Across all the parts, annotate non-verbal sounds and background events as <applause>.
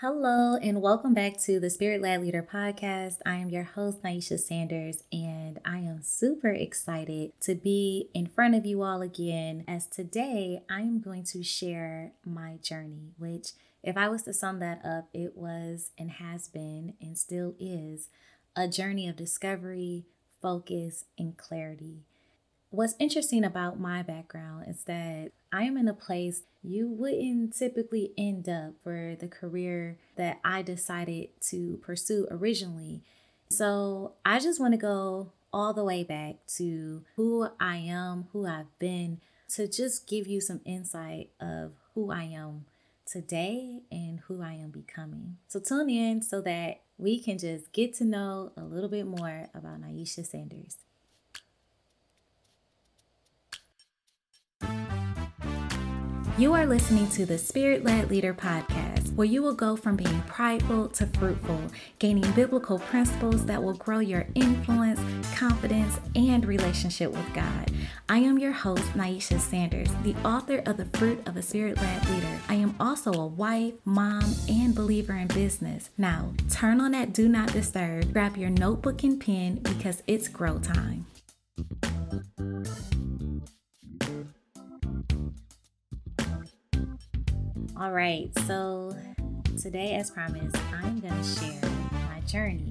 Hello, and welcome back to the Spirit Led Leader podcast. I am your host, Kneisha Sanders, and I am super excited to be in front of you all again. As today, I am going to share my journey, which, if I was to sum that up, it was and has been and still is a journey of discovery, focus, and clarity. What's interesting about my background is that I am in a place you wouldn't typically end up for the career that I decided to pursue originally. So I just want to go all the way back to who I am, who I've been, to just give you some insight of who I am today and who I am becoming. So tune in so that we can just get to know a little bit more about Kneisha Sanders. You are listening to the Spirit Led Leader podcast, where you will go from being prideful to fruitful, gaining biblical principles that will grow your influence, confidence, and relationship with God. I am your host, Kneisha Sanders, the author of The Fruit of a Spirit Led Leader. I am also a wife, mom, and believer in business. Now, turn on that do not disturb, grab your notebook and pen because it's grow time. All right, so today, as promised, I'm going to share my journey.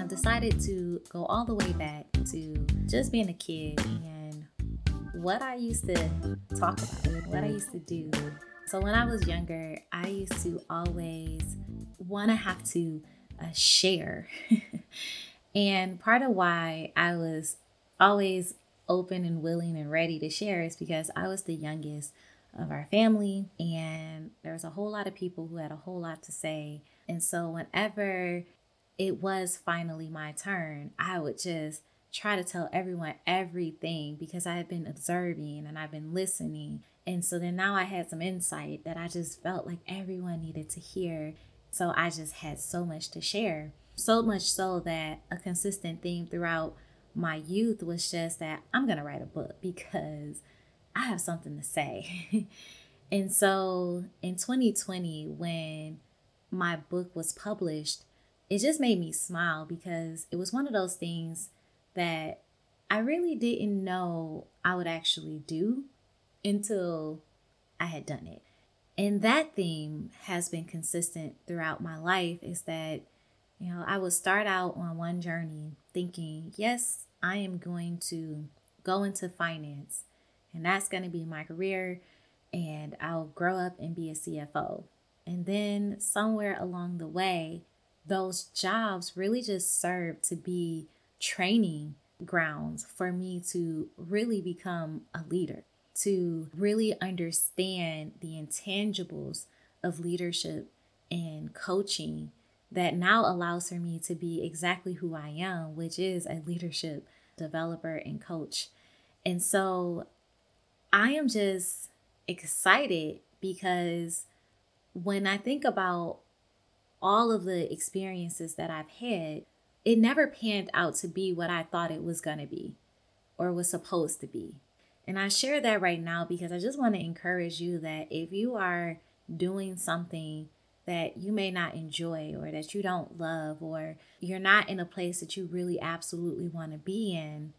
I've decided to go all the way back to just being a kid and what I used to talk about, what I used to do. So, when I was younger, I used to always want to have to uh, share. <laughs> and part of why I was always open and willing and ready to share is because I was the youngest of our family, and there was a whole lot of people who had a whole lot to say. And so, whenever it was finally my turn, I would just try to tell everyone everything because I had been observing and I've been listening. And so then now I had some insight that I just felt like everyone needed to hear. So I just had so much to share. So much so that a consistent theme throughout my youth was just that I'm going to write a book <laughs> because I have something to say. <laughs> and so in 2020, when my book was published, it just made me smile because it was one of those things that I really didn't know I would actually do until I had done it. And that theme has been consistent throughout my life is that, you know, I would start out on one journey thinking, yes, I am going to go into finance and that's going to be my career and I'll grow up and be a CFO. And then somewhere along the way, those jobs really just serve to be training grounds for me to really become a leader, to really understand the intangibles of leadership and coaching that now allows for me to be exactly who I am, which is a leadership developer and coach. And so I am just excited because when I think about all of the experiences that I've had, it never panned out to be what I thought it was going to be or was supposed to be. And I share that right now because I just want to encourage you that if you are doing something that you may not enjoy or that you don't love or you're not in a place that you really absolutely want to be in,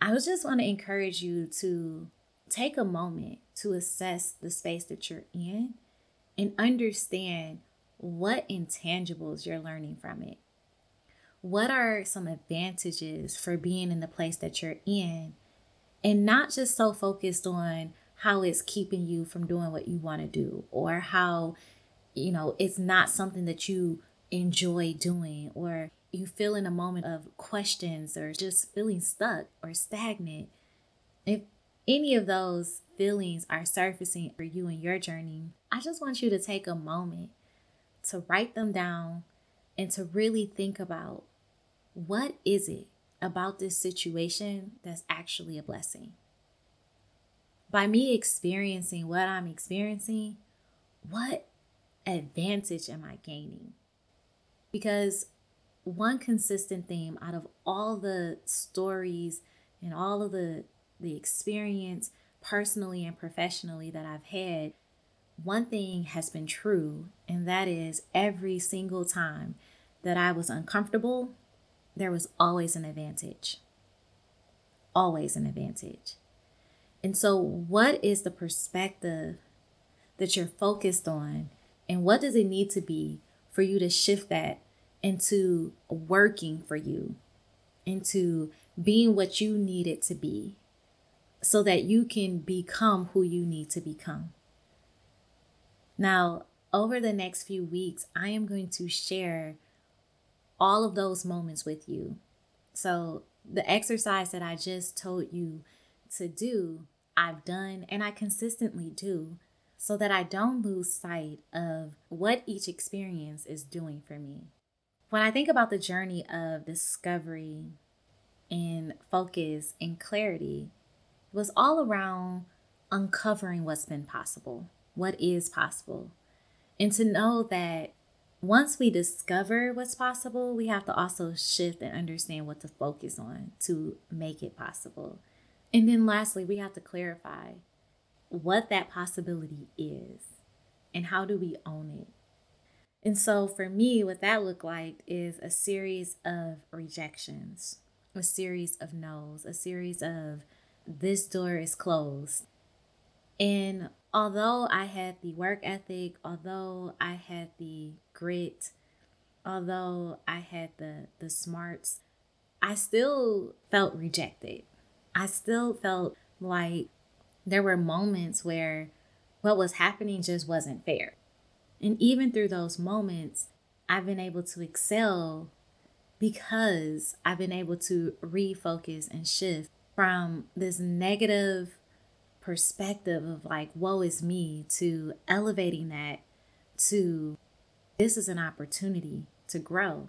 I just want to encourage you to take a moment to assess the space that you're in and understand what intangibles you're learning from it. What are some advantages for being in the place that you're in? And not just so focused on how it's keeping you from doing what you want to do or how, you know, it's not something that you enjoy doing or you feel in a moment of questions or just feeling stuck or stagnant. If any of those feelings are surfacing for you in your journey, I just want you to take a moment to write them down and to really think about what is it about this situation that's actually a blessing. By me experiencing what I'm experiencing, what advantage am I gaining? Because one consistent theme out of all the stories and all of the the experience personally and professionally that I've had, one thing has been true, and that is every single time that I was uncomfortable, there was always an advantage. Always an advantage. And so, what is the perspective that you're focused on, and what does it need to be for you to shift that into working for you, into being what you need it to be, so that you can become who you need to become? Now, over the next few weeks, I am going to share all of those moments with you. So, the exercise that I just told you to do, I've done and I consistently do so that I don't lose sight of what each experience is doing for me. When I think about the journey of discovery and focus and clarity, it was all around uncovering what's been possible, what is possible, and to know that once we discover what's possible, we have to also shift and understand what to focus on to make it possible. And then lastly, we have to clarify what that possibility is and how do we own it. And so for me, what that looked like is a series of rejections, a series of no's, a series of this door is closed. And although I had the work ethic, although I had the grit, although I had the the smarts, I still felt rejected. I still felt like there were moments where what was happening just wasn't fair. And even through those moments, I've been able to excel because I've been able to refocus and shift from this negative perspective of like, woe is me, to elevating that to this is an opportunity to grow.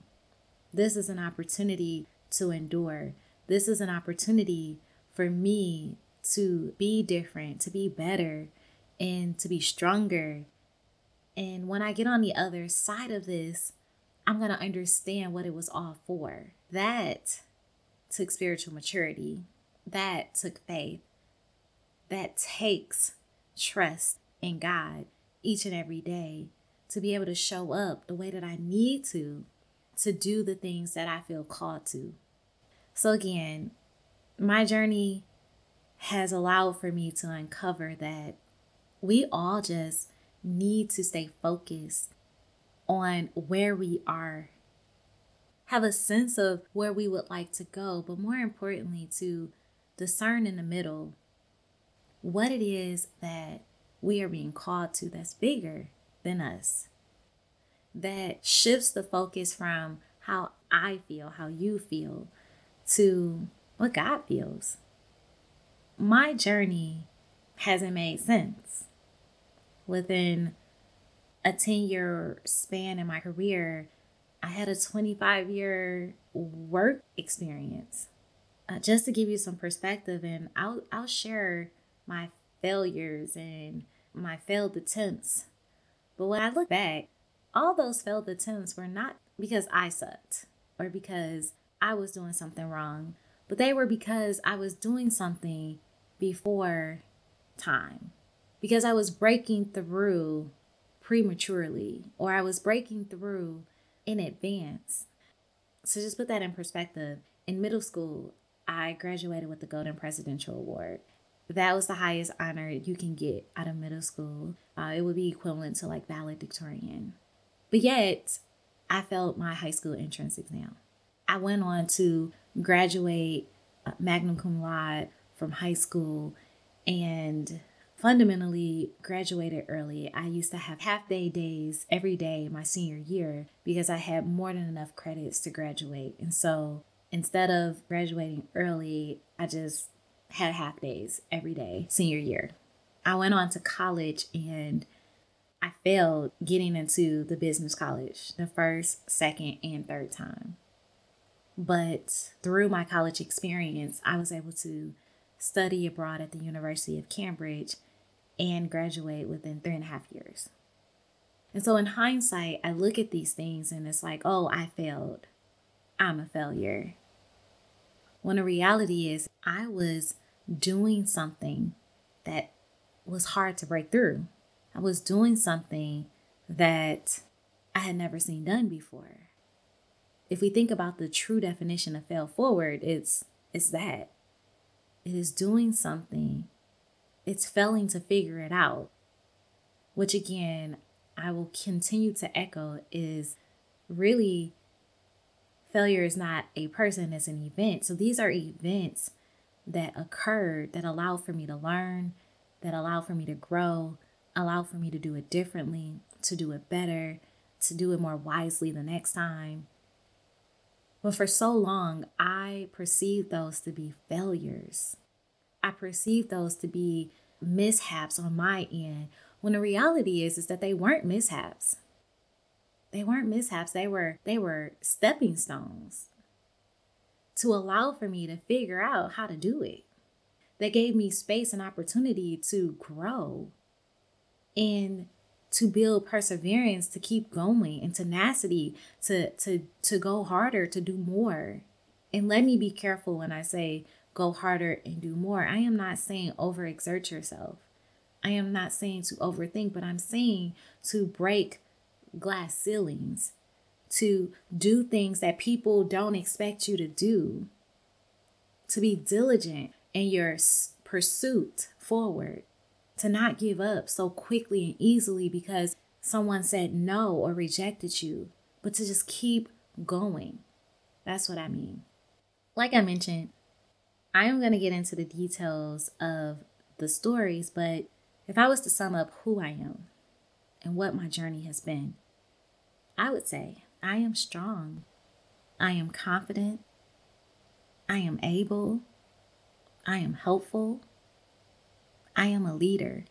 This is an opportunity to endure. This is an opportunity for me to be different, to be better, and to be stronger. And when I get on the other side of this, I'm going to understand what it was all for. That took spiritual maturity. That took faith that takes trust in God each and every day to be able to show up the way that I need to to do the things that I feel called to. So again, my journey has allowed for me to uncover that we all just need to stay focused on where we are have a sense of where we would like to go, but more importantly, to discern in the middle what it is that we are being called to that's bigger than us, that shifts the focus from how I feel, how you feel, to what God feels. My journey hasn't made sense. Within a 10 year span in my career, I had a 25 year work experience. Uh, just to give you some perspective, and I'll, I'll share my failures and my failed attempts. But when I look back, all those failed attempts were not because I sucked or because I was doing something wrong, but they were because I was doing something before time. Because I was breaking through prematurely or I was breaking through in advance. So just put that in perspective. In middle school, I graduated with the Golden Presidential Award that was the highest honor you can get out of middle school. Uh, it would be equivalent to like valedictorian. But yet, I failed my high school entrance exam. I went on to graduate uh, magna cum laude from high school and fundamentally graduated early. I used to have half day days every day my senior year because I had more than enough credits to graduate. And so instead of graduating early, I just had half days every day senior year. I went on to college and I failed getting into the business college the first, second, and third time. But through my college experience, I was able to study abroad at the University of Cambridge and graduate within three and a half years. And so, in hindsight, I look at these things and it's like, oh, I failed. I'm a failure. When the reality is, I was doing something that was hard to break through. I was doing something that I had never seen done before. If we think about the true definition of fail forward, it's it's that. It is doing something. It's failing to figure it out. Which again, I will continue to echo is really failure is not a person, it's an event. So these are events that occurred that allow for me to learn, that allow for me to grow, allow for me to do it differently, to do it better, to do it more wisely the next time. But for so long, I perceived those to be failures. I perceived those to be mishaps on my end, when the reality is is that they weren't mishaps. They weren't mishaps. They were they were stepping stones to allow for me to figure out how to do it. That gave me space and opportunity to grow and to build perseverance to keep going and tenacity to to to go harder to do more and let me be careful when i say go harder and do more i am not saying overexert yourself i am not saying to overthink but i'm saying to break glass ceilings to do things that people don't expect you to do to be diligent in your pursuit forward to not give up so quickly and easily because someone said no or rejected you, but to just keep going. That's what I mean. Like I mentioned, I am going to get into the details of the stories, but if I was to sum up who I am and what my journey has been, I would say I am strong. I am confident. I am able. I am helpful. I am a leader.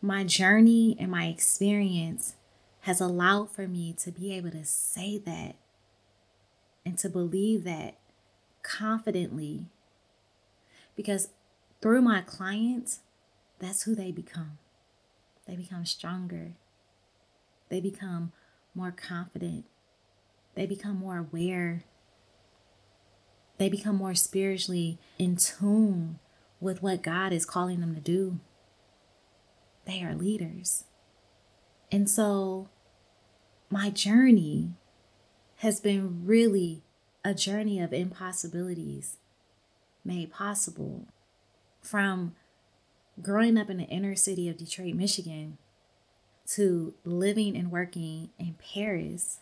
My journey and my experience has allowed for me to be able to say that and to believe that confidently because through my clients, that's who they become. They become stronger. They become more confident. They become more aware. They become more spiritually in tune with what God is calling them to do. They are leaders. And so my journey has been really a journey of impossibilities made possible from growing up in the inner city of Detroit, Michigan to living and working in Paris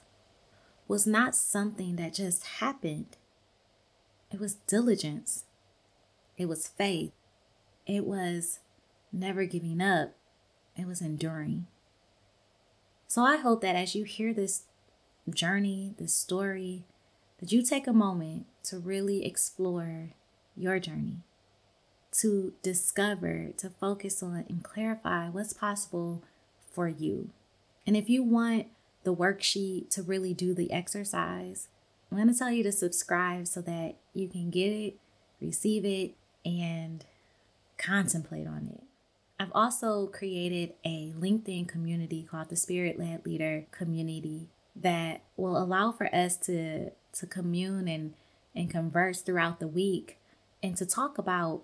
was not something that just happened. It was diligence. It was faith. It was never giving up. It was enduring. So I hope that as you hear this journey, this story, that you take a moment to really explore your journey, to discover, to focus on, and clarify what's possible for you. And if you want the worksheet to really do the exercise, I'm going to tell you to subscribe so that you can get it, receive it, and contemplate on it. I've also created a LinkedIn community called the Spirit Led Leader Community that will allow for us to to commune and and converse throughout the week and to talk about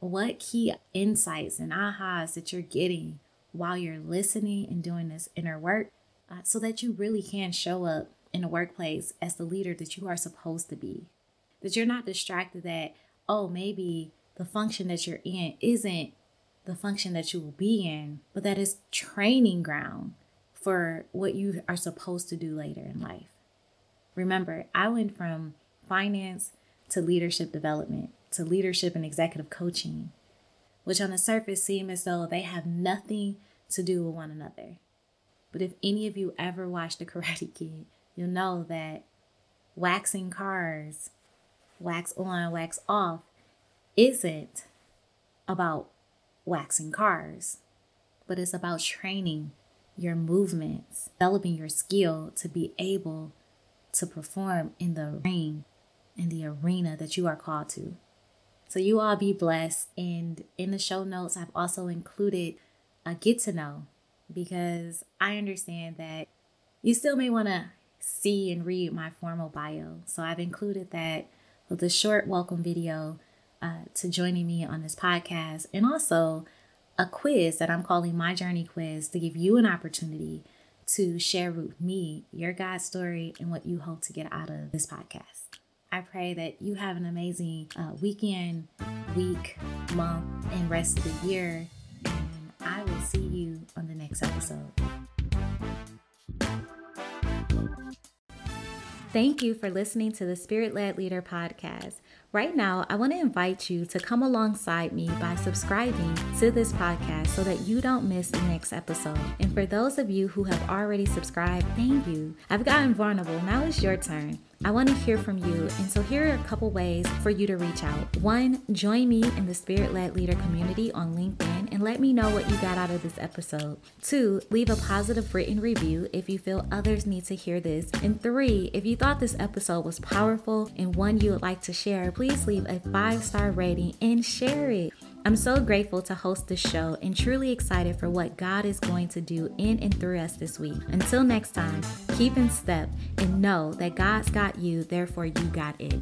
what key insights and ahas that you're getting while you're listening and doing this inner work uh, so that you really can show up in the workplace as the leader that you are supposed to be. That you're not distracted that, oh, maybe the function that you're in isn't the function that you will be in, but that is training ground for what you are supposed to do later in life. Remember, I went from finance to leadership development to leadership and executive coaching, which on the surface seem as though they have nothing to do with one another. But if any of you ever watched The Karate <laughs> Kid, you'll know that waxing cars, wax on, wax off, isn't about waxing cars, but it's about training your movements, developing your skill to be able to perform in the ring, in the arena that you are called to. So you all be blessed. And in the show notes, I've also included a get to know because I understand that you still may want to see and read my formal bio. So I've included that with a short welcome video uh, to joining me on this podcast and also a quiz that I'm calling My Journey Quiz to give you an opportunity to share with me your God story and what you hope to get out of this podcast. I pray that you have an amazing uh, weekend, week, month, and rest of the year. Will see you on the next episode. Thank you for listening to the Spirit Led Leader podcast. Right now, I want to invite you to come alongside me by subscribing to this podcast so that you don't miss the next episode. And for those of you who have already subscribed, thank you. I've gotten vulnerable. Now it's your turn. I want to hear from you, and so here are a couple ways for you to reach out. One, join me in the Spirit Led Leader community on LinkedIn and let me know what you got out of this episode. Two, leave a positive written review if you feel others need to hear this. And three, if you thought this episode was powerful and one you would like to share, please leave a five star rating and share it. I'm so grateful to host this show and truly excited for what God is going to do in and through us this week. Until next time, keep in step and know that God's got you, therefore, you got it.